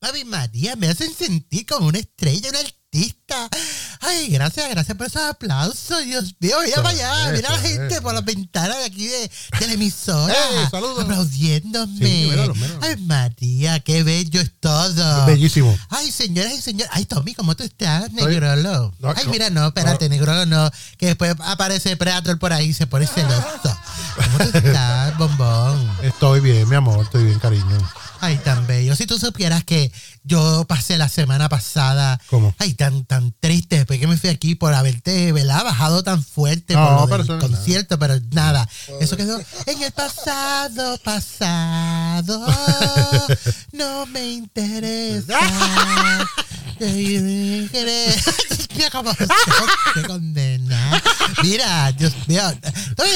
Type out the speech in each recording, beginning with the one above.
Papi María, me hacen sentir como una estrella, una artista. Ay, gracias, gracias por esos aplausos. Dios mío, mira para allá. Mira a la gente eso. por las ventanas de aquí de, de la emisora. ¡Eh, saludos! Aplaudiéndome. Sí, míralo, míralo. Ay, María, qué bello es todo. Bellísimo. Ay, señoras y señores. Ay, Tommy, ¿cómo tú estás, Negrolo? No, Ay, no. mira, no, espérate, Negrolo, no. Que después aparece Predator por ahí y se pone celoso. ¿Cómo tú estás, bombón? Estoy bien, mi amor, estoy bien, cariño. Ay, tan bello. Si tú supieras que yo pasé la semana pasada. ¿Cómo? Ay, tan, tan triste después que me fui aquí por haberte, ¿verdad? Bajado tan fuerte No, por es concierto, pero nada. Eso quedó en el pasado, pasado. No me interesa. Se condena. Mira, Dios mío. No me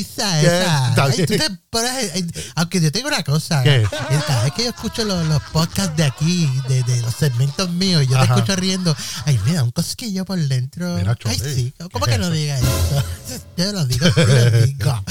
esa. Ay, tú te pones- ay, aunque yo tengo una cosa. ¿Qué? Cada vez que yo escucho los, los podcasts de aquí, de, de los segmentos míos, yo te escucho riendo. Ay, me da un cosquillo por dentro. Mira, Ay, sí. ¿Cómo ¿qué que es no diga eso? Yo lo digo, yo lo digo.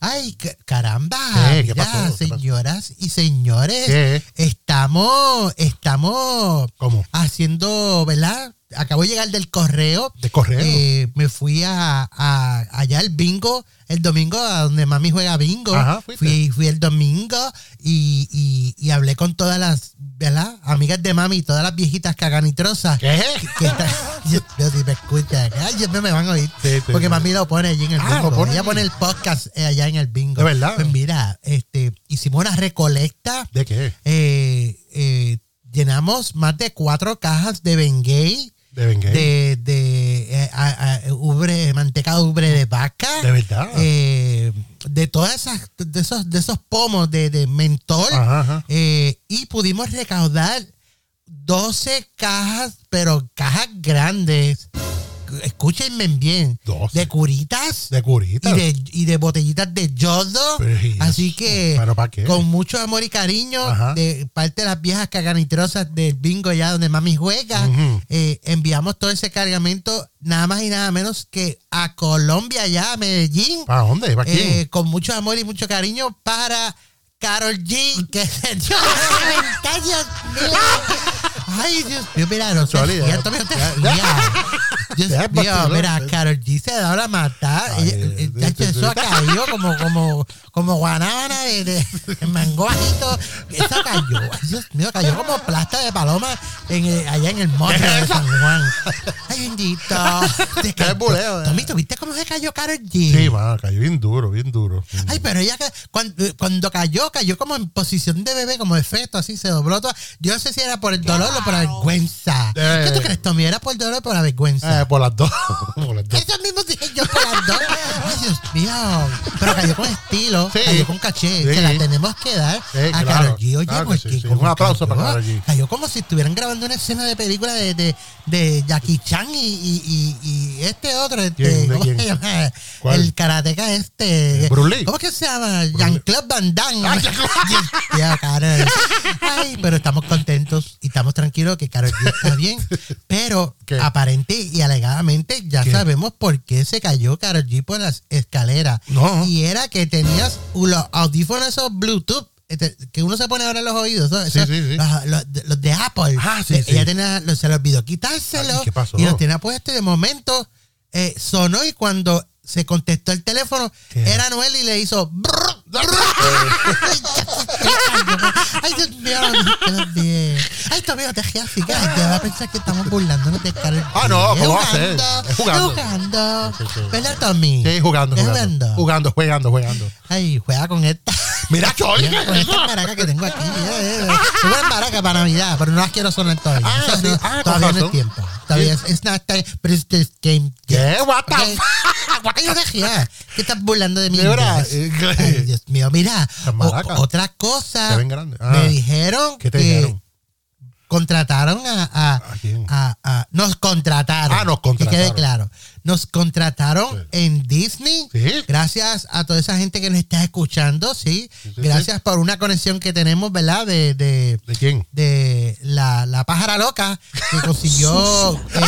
Ay, ca- caramba. ¿Qué? ¿Qué mira, pasó? ¿Qué pasó? señoras y señores. Estamos, estamos ¿Cómo? haciendo, ¿verdad? Acabo de llegar del correo. De correo. Eh, me fui a, a- allá al bingo el domingo a donde mami juega bingo. Ajá, fui, fui el domingo y, y- y hablé con todas las ¿verdad? amigas de mami, todas las viejitas caganitrosas. ¿Qué? Que están, yo, yo si me escuchan, me van a oír. Sí, sí, porque mami lo pone allí en el Ah, bingo. pone Ella pone el podcast eh, allá en el bingo. ¿De verdad? Pues mira, este, hicimos una recolecta. ¿De qué? eh, eh, llenamos más de cuatro cajas de Bengay ¿De de, de eh, a- a- ubre, manteca de ubre de vaca. ¿De verdad? eh, de todas esas, de esos, de esos pomos de, de mentol. Ajá, ajá. eh, y pudimos recaudar 12 cajas, pero cajas grandes. Escúchenme bien. 12. De curitas. ¿De curita? Y de, y de botellitas de yodo. Pero, ¿y Así que ¿Pero para qué? con mucho amor y cariño Ajá. de parte de las viejas caganitrosas del bingo ya donde mami juega, eh, enviamos todo ese cargamento nada más y nada menos que a Colombia ya, a Medellín, ¿Para dónde? ¿Para quién? eh, con mucho amor y mucho cariño para Carol G. Que Dios mío. Ay, Dios mío, mira, no mira, te. Dios ya, mío, mira. Carol G se ha dado la Ella- eh, eso ha caído como, como, como guanábana de, de, bajito. Eso cayó. Ay, Dios mío, cayó como plasta de paloma en el- allá en el monte de San Juan. Ay, bendito. Qué buleo, eh. Tommy, ¿tú viste cómo se cayó Carol G? Sí, mano, cayó bien duro, bien duro. Ay, pero ella que- cuando, cuando cayó, cayó como en posición de bebé, como efecto, así se dobló todo. Yo no sé si era por el dolor o vergüenza. Eh. ¿Qué tú crees, Tommy? ¿Era por el dolor o por la vergüenza? Eh, por las dos. por las dos. Eso mismo dije yo por las dos. Ay, Dios mío. Pero cayó con estilo, Sí. cayó con caché. Sí. Se la tenemos que dar Sí, a. Karol G. Oye, Claro que sí. como Un aplauso cayó, para Karol G. Cayó como si estuvieran grabando una escena de película de, de, de Jackie Chan y, y, y, y este otro. Este, ¿Quién? ¿De ¿Cómo quién? se llama? ¿Cuál? El karateca este. Bruce Lee. ¿Cómo que se llama? Jean-Claude Van Damme. Ah. Ay, pero estamos contentos y estamos tranquilos que Karol G está bien. Pero ¿Qué? aparente y alegadamente ya ¿Qué? sabemos por qué se cayó Karol G por las escaleras. No. Y era que tenías los audífonos esos Bluetooth este, que uno se pone ahora en los oídos. ¿no? Sí, Esos- sí, sí. Los, los de- los de Apple. Ah, Eh. Ella tenía, los- se le olvidó quitárselo. Ay, ¿qué pasó? Y los tenía puestos y de momento eh, sonó y cuando se contestó el teléfono ¿Qué? era Noel y le hizo... brrr, Ay, Dios mío, Dios mío. Ay, Dios mío, te rías así que va a pensar que estamos burlándonos de Karol G. Ah, no, ¿cómo va a ser? jugando, Es jugando. Sí, sí. ¿Verdad, Tommy? Sí, jugando, Es jugando. Jugando, jugando, jugando. Ay, juega con esta. Mira, Choli, con ¿qué es estas maracas que tengo aquí. Tengo unas maracas para Navidad, pero no las quiero sonar todavía. Ah, sí. Ah, todavía no es tiempo. Todavía es, it's not time, but it's this game. ¿Qué? What the Ok. fuck? Te rías. ¿Qué estás burlando de mí? Eh, Ay, Dios mío, mira. O- otra cosa. Se ven grandes. Ah. Me dijeron ¿Qué te que dijeron? contrataron a, a, ¿A quién? a- a- nos contrataron. Ah, nos Que quede contrataron. claro. Nos contrataron en Disney. Gracias a toda esa gente que nos está escuchando, sí. Gracias por una conexión que tenemos, ¿verdad? De, de, ¿De quién? de la, la pájara loca que consiguió eh,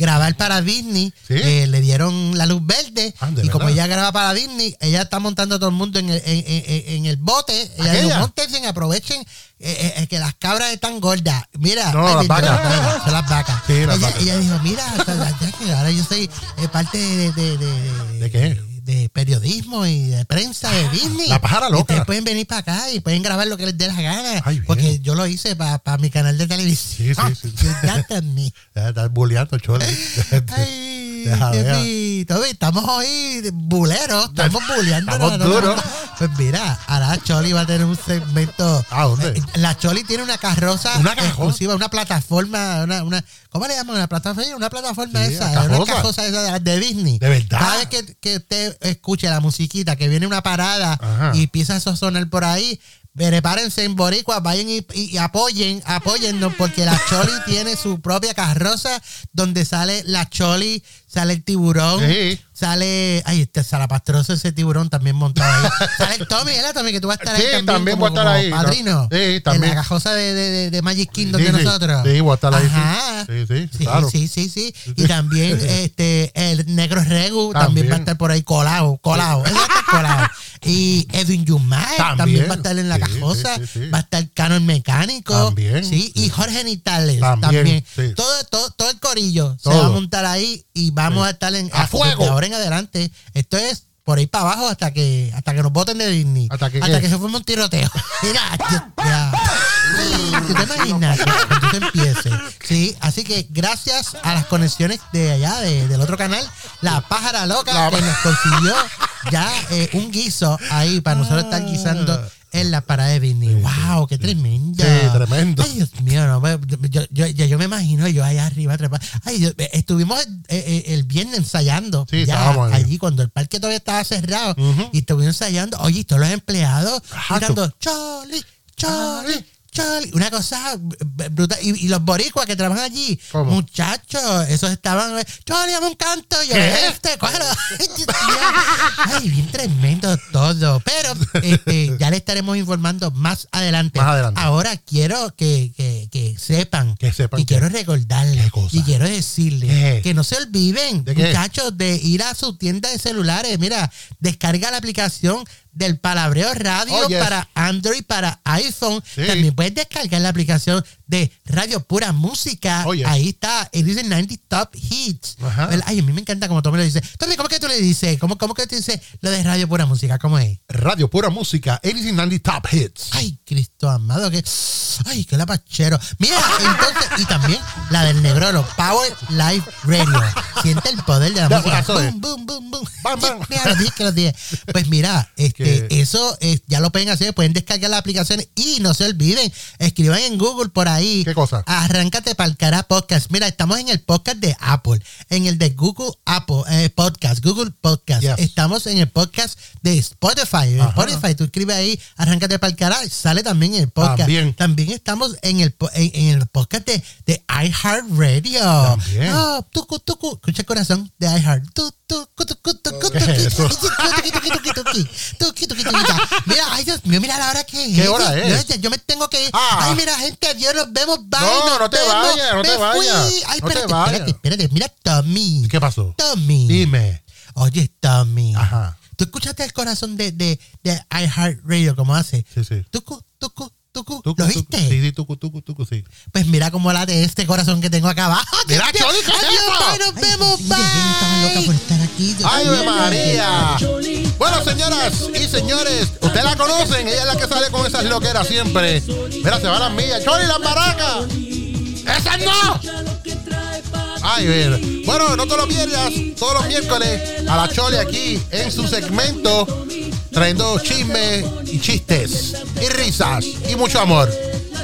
grabar para Disney. Eh, le dieron la luz verde. Ah, ¿de y como ella graba para Disney, ella está montando a todo el mundo en el, en, en- en el bote. Ella dijo, montense, aprovechen eh, eh, que las cabras están gordas. Mira, No, las vacas. Son las vacas. Sí, las ella, vacas. ella dijo, mira, ahora yo soy eh, parte de, de, de, ¿De qué? de periodismo y de prensa de Disney. la pájara loca. Ustedes pueden venir para acá y pueden grabar lo que les dé la gana. Ay, bien. porque yo lo hice para mi canal de televisión. Sí, sí, sí. Me. Ya estás bulleando, Choli. Ay, Deja, jefito, oye, estamos hoy buleros, estamos buleando. Estamos duros. Pues mira, ahora Choli va a tener un segmento. ¿A dónde? Eh, La Choli tiene una carroza ¿Una exclusiva, una plataforma, una, una, ¿cómo le llaman? Una plataforma, una plataforma Sí, esa, una carroza. esa de, Disney. ¿De verdad? Cada vez que, que usted escuche la musiquita, que viene una parada Ajá. y empieza a sonar por ahí, prepárense en Boricua, vayan y, y- apoyen, apóyennos, porque la Choli tiene su propia carroza donde sale la Choli, sale el tiburón, Sí. Sale, ay, este salapastroso ese tiburón también montado ahí. sale el Tommy, ¿verdad, Tommy? Que tú vas a estar Sí, ahí también, también como, voy a estar ahí, ¿no? padrino. Sí, también. En la cajosa de, de, de- de Magic Kingdom Sí, de sí. nosotros. Sí, voy a estar ahí, sí. Ajá. Sí, sí, sí, claro. sí, sí, sí. Y también este el negro Regu también, También. va a estar por ahí colado, colado. Él va a estar colado. Y Edwin Yumay también, También. va a estar en la cajosa. sí, sí, sí. Va a estar Canon Mecánico. También. Sí, y Jorge Nitales También. Todo, todo, todo el corillo se va a montar ahí y vamos a estar en ¡A fuego! ahora en adelante. Esto es por ahí para abajo hasta que hasta que nos voten de Disney. ¿Hasta que qué? se forme un tiroteo. Mira, ya- ya. ¿Tú te imaginas que empiece? Sí, así que gracias a las conexiones de allá, de- del otro canal, la pájara loca La- que nos consiguió ya eh, un guiso ahí para nosotros estar guisando en la parada de Disney. ¡Wow! ¡Qué tremendo! Sí, tremendo. Ay, Dios mío, no, pues, yo, yo, yo me imagino yo allá arriba trepando. Ay, yo- eh, estuvimos eh, eh, el viernes ensayando Sí, ya estábamos allí cuando el parque todavía estaba cerrado y estuvimos ensayando. Oye, y todos los empleados Ajá, gritando, Charlie, Charlie, Charlie. Una cosa brutal. Y, y los boricuas que trabajan allí, ¿Cómo? muchachos, esos estaban, eh, Charlie, dame un canto. Yo, este, mío. Ay, bien tremendo todo. Pero este, ya le estaremos informando más adelante. Más adelante. Ahora quiero que, que, que sepan. Que sepan Y que- quiero recordarles. Y quiero decirles ¿Qué? que no se olviden, muchachos, de ir a su tienda de celulares. Mira, descarga la aplicación del Palabreo Radio Oh, yes. para Android, para iPhone. Sí. También puedes descargar la aplicación de Radio Pura Música. Oh, yes. Ahí está. It dice 90 Top Hits. Ay, a mí me encanta como Tommy lo dice. Tommy, ¿cómo que tú le dices? ¿Cómo, cómo que tú dices lo de Radio Pura Música? ¿Cómo es? Radio Pura Música, 80 Top Hits. Ay, Cristo amado, que. Ay, qué lapachero. Mira, entonces, y también la del Negrolo, Power Live Radio. Siente el poder de la música. es. Boom, boom, boom, boom. Bam, bam. Mira, los dije que los dije. Pues mira, este, eso eh, ya lo pueden hacer, pueden descargar la aplicación y no se olviden, escriban en Google por ahí. ¿Qué cosa? Arráncate para el cara podcast. Mira, estamos en el podcast de Apple, en el de Google Apple eh, Podcast, Google Podcast. Yes. Estamos en el podcast de Spotify. Ajá. Spotify, tú escribes ahí, arráncate para el cara, sale también en el podcast. También. También estamos en el, en, en el podcast de, de iHeartRadio. También. Ah, tucu, tucu. Escucha el corazón de iHeart. Tu, tu, cu, tu, cu, tu, cu, ¿Qué tuqui. es. Mira, ay Dios mío, mira la hora que ¿Qué hora es? Yo, yo me tengo que ir. Ah. Ay, mira, gente, adiós, nos vemos. Bye. No, no te vayas, no te vayas. Ay, No te espérate, espérate, espérate. Mira, Tommy. ¿Qué pasó? Tommy. Dime. Oye, Tommy. Ajá. ¿Tú escuchaste el corazón de, de, de iHeartRadio como hace? Sí, sí. Tucu, tucu, tucu. Tucu, ¿Lo tucu. viste? Sí, sí, tucu, tucu, tucu, sí. Pues mira cómo late este corazón que tengo acá abajo. Mira, Choli, ¿qué bye, nos vemos. Ay, loca por estar aquí. ¡Ay, María! Bueno, señoras y señores, ustedes la conocen, ella es la que sale con esas loqueras siempre. Mira, se van las millas. ¡Choli, las maracas! ¡Esas no! Ay, mira. Bueno, no te lo pierdas todos los miércoles a la Chole aquí en su segmento, trayendo chismes y chistes y risas y mucho amor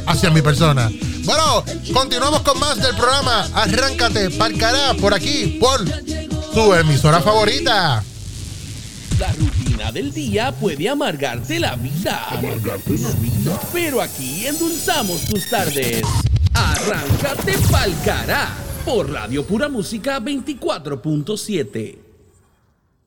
hacia mi persona. Bueno, continuamos con más del programa Arráncate Parcará por aquí, por tu emisora favorita. La rutina del día puede amargarte la vida. Pero aquí endulzamos tus tardes. Arráncate pa'l cará por Radio Pura Música 24.7.